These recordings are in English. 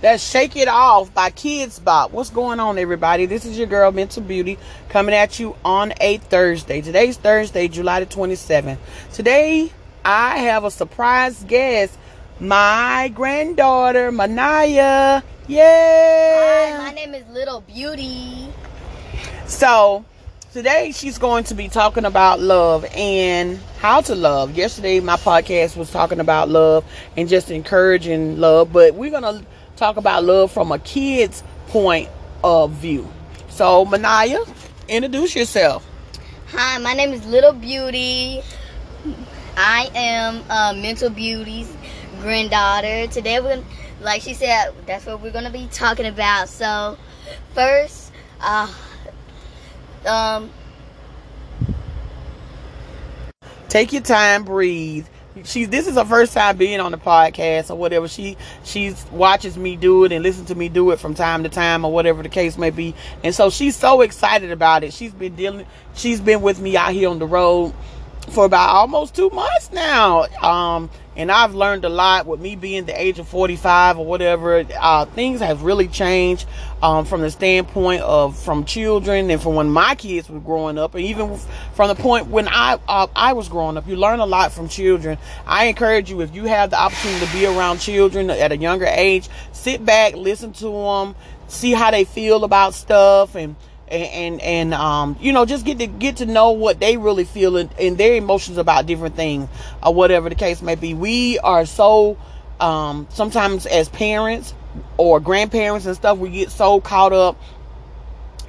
That's Shake It Off by Kidz Bop. What's going on, everybody? This is your girl, Mental Beauty, coming at you on a Thursday. Today's Thursday, July the 27th. Today, I have a surprise guest, my granddaughter, Manaya. Yay! Hi, my name is Little Beauty. So, today she's going to be talking about love and how to love. Yesterday, my podcast was talking about love and just encouraging love, but we're going to talk about love from a kid's point of view. So, Manaya, introduce yourself. Hi, my name is Little Beauty. I am uh, Mental Beauty's granddaughter. Today, we're gonna, like she said, that's what we're gonna be talking about. So, first, uh, um, take your time, breathe she this is her first time being on the podcast or whatever. She she watches me do it and listens to me do it from time to time or whatever the case may be. And so she's so excited about it. She's been dealing she's been with me out here on the road for about almost two months now. Um, and I've learned a lot with me being the age of 45 or whatever. Uh, things have really changed um, from the standpoint of from children and from when my kids were growing up, and even from the point when I uh, I was growing up. You learn a lot from children. I encourage you if you have the opportunity to be around children at a younger age, sit back, listen to them, see how they feel about stuff, and and and, um, you know just get to get to know what they really feel and, and, their emotions about different things or whatever the case may be. We are so um, sometimes as parents or grandparents and stuff we get so caught up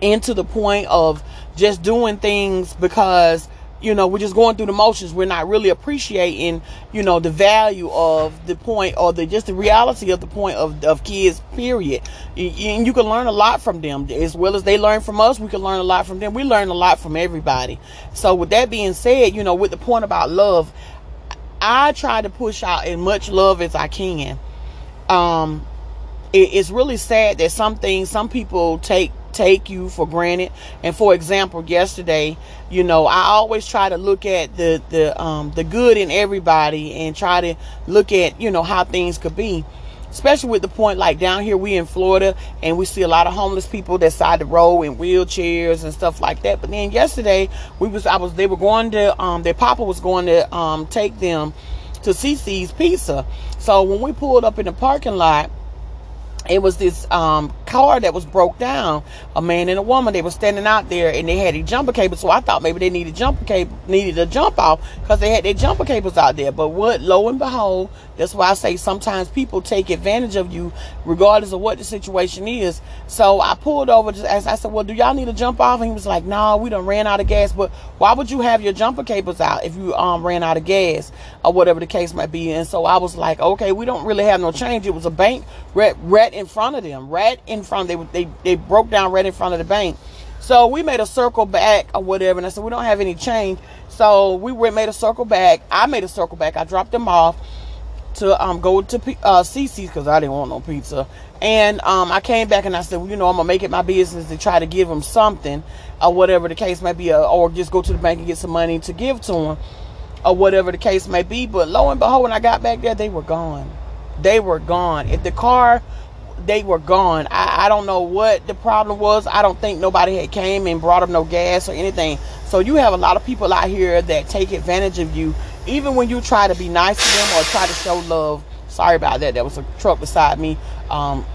into the point of just doing things because you know, we're just going through the motions. We're not really appreciating, you know, the value of the point or the just the reality of the point of, of kids, period. And you can learn a lot from them as well as they learn from us. We can learn a lot from them. We learn a lot from everybody. So with that being said, you know, with the point about love, I try to push out as much love as I can. Um, it, it's really sad that some things, some people take take you for granted. And for example, yesterday, you know, I always try to look at the the um the good in everybody and try to look at, you know, how things could be. Especially with the point like down here we in Florida and we see a lot of homeless people that side the road in wheelchairs and stuff like that. But then yesterday we was I was they were going to um their papa was going to um take them to CiCi's Pizza. So when we pulled up in the parking lot, it was this um, car that was broke down. A man and a woman. They were standing out there and they had a jumper cable. So I thought maybe they needed jumper cable, needed a jump off because they had their jumper cables out there. But what? Lo and behold, that's why I say sometimes people take advantage of you, regardless of what the situation is. So I pulled over to ask. I said, "Well, do y'all need a jump off?" And he was like, "No, we done ran out of gas." But why would you have your jumper cables out if you um ran out of gas or whatever the case might be? And so I was like, "Okay, we don't really have no change." It was a bank right, right in front of them, right in front. They they they broke down right in front of the bank. So we made a circle back or whatever, and I said we don't have any change. So we went made a circle back. I made a circle back. I dropped them off to um go to uh, CiCi's because I didn't want no pizza. And um, I came back and I said, well, you know, I'm gonna make it my business to try to give them something, or whatever the case may be, uh, or just go to the bank and get some money to give to them, or whatever the case may be. But lo and behold, when I got back there, they were gone. They were gone. If the car they were gone. I, I don't know what the problem was. I don't think nobody had came and brought them no gas or anything. So you have a lot of people out here that take advantage of you, even when you try to be nice to them or try to show love. Sorry about that. There was a truck beside me. Um,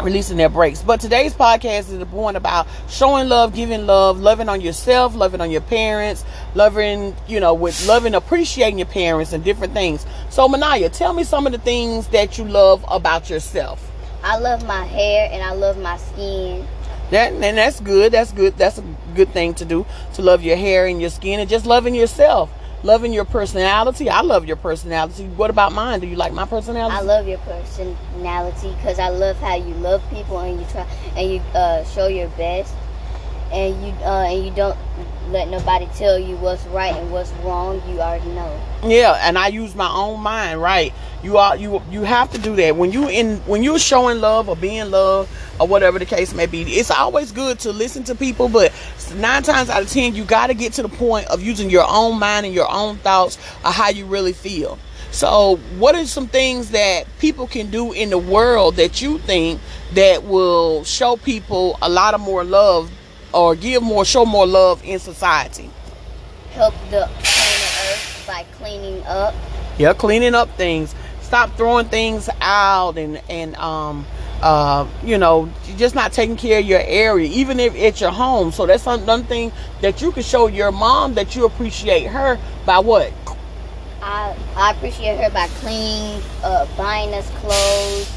releasing their brakes. But today's podcast is the point about showing love, giving love, loving on yourself, loving on your parents, loving, you know, with loving, appreciating your parents and different things. So Manaya, tell me some of the things that you love about yourself. I love my hair and I love my skin. That and that's good. That's good. That's a good thing to do. To love your hair and your skin and just loving yourself. Loving your personality. I love your personality. What about mine? Do you like my personality? I love your personality because I love how you love people and you try and you uh, show your best and you uh, and you don't let nobody tell you what's right and what's wrong. You already know. Yeah, and I use my own mind. Right, you are you you have to do that when you in when you're showing love or being love or whatever the case may be. It's always good to listen to people, but nine times out of ten, you got to get to the point of using your own mind and your own thoughts of how you really feel. So, what are some things that people can do in the world that you think that will show people a lot of more love or give more, show more love in society? Help the planet Earth by cleaning up. Yeah, cleaning up things. Stop throwing things out and and um uh, you know, just not taking care of your area, even if it's your home. So that's another thing that you can show your mom that you appreciate her by what? I I appreciate her by cleaning, uh, buying us clothes,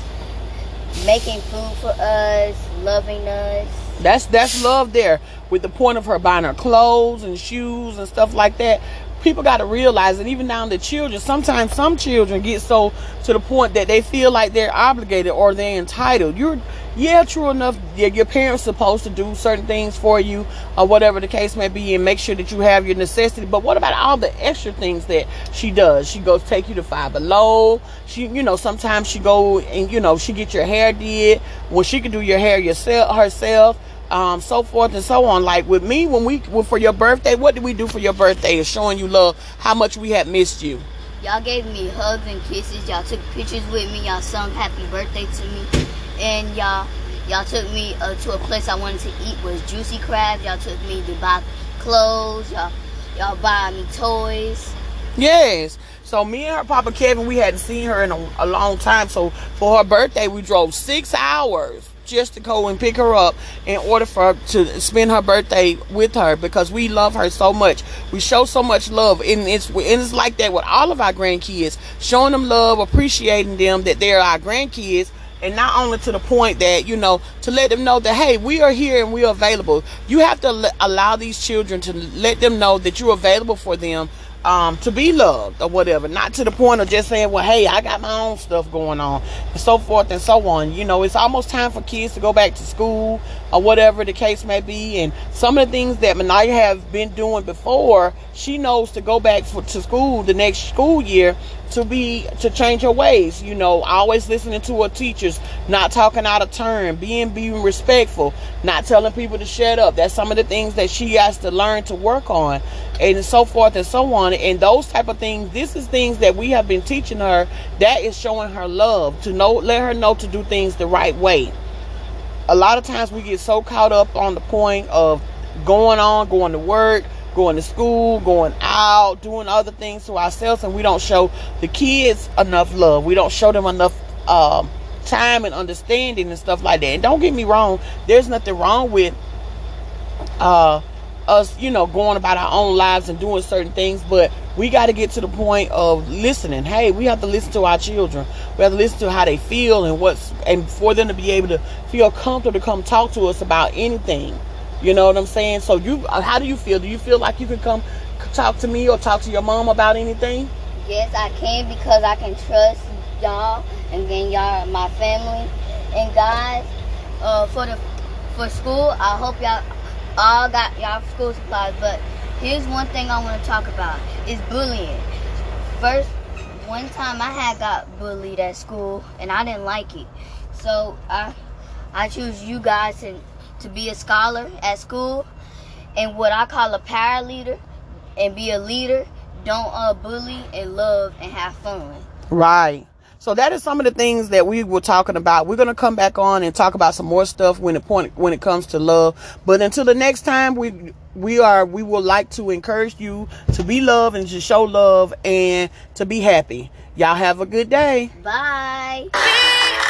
making food for us, loving us. That's that's love there. With the point of her buying her clothes and shoes and stuff like that people got to realize that even down to children, sometimes some children get so to the point that they feel like they're obligated or they're entitled. You're, yeah, true enough. Your parents supposed to do certain things for you or whatever the case may be, and make sure that you have your necessity. But what about all the extra things that she does? She goes take you to Five Below. She, you know, sometimes she go and you know she get your hair did when she can do your hair yourself herself um, so forth and so on. Like with me, when we well, for your birthday, what did we do for your birthday? Is showing you love, how much we had missed you. Y'all gave me hugs and kisses. Y'all took pictures with me. Y'all sung happy birthday to me, and y'all y'all took me uh, to a place I wanted to eat was Juicy Crab. Y'all took me to buy clothes. Y'all y'all buy me toys. Yes. So me and her Papa Kevin, we hadn't seen her in a, a long time. So for her birthday, we drove six hours just to go and pick her up in order for her to spend her birthday with her because we love her so much. We show so much love, and it's and it's like that with all of our grandkids, showing them love, appreciating them that they're our grandkids. And not only to the point that, you know, to let them know that, hey, we are here and we are available. You have to allow these children to let them know that you're available for them um, to be loved or whatever. Not to the point of just saying, well, hey, I got my own stuff going on and so forth and so on. You know, it's almost time for kids to go back to school or whatever the case may be. And some of the things that Manaya has been doing before, she knows to go back for, to school the next school year to be to change her ways you know always listening to her teachers not talking out of turn being being respectful not telling people to shut up. That's some of the things that she has to learn to work on and so forth and so on. And those type of things this is things that we have been teaching her that is showing her love to know let her know to do things the right way. A lot of times we get so caught up on the point of going on going to work going to school, going out, doing other things to ourselves, and we don't show the kids enough love. We don't show them enough um, time and understanding and stuff like that. And don't get me wrong, there's nothing wrong with uh, us, you know, going about our own lives and doing certain things, but we got to get to the point of listening. Hey, we have to listen to our children. We have to listen to how they feel and what's, and for them to be able to feel comfortable to come talk to us about anything. You know what I'm saying? So you, uh, how do you feel? Do you feel like you can come talk to me or talk to your mom about anything? Yes, I can because I can trust y'all, and then y'all my family. And guys, uh, for the for school, I hope y'all all got y'all school supplies. But here's one thing I want to talk about: is bullying. First, one time I had got bullied at school, and I didn't like it. So I I choose you guys and to be a scholar at school and what I call a power leader and be a leader. Don't uh, bully and love and have fun. Right. So that is some of the things that we were talking about. We're gonna come back on and talk about some more stuff when it point when it comes to love. But until the next time, we we are we would like to encourage you to be love and to show love and to be happy. Y'all have a good day. Bye.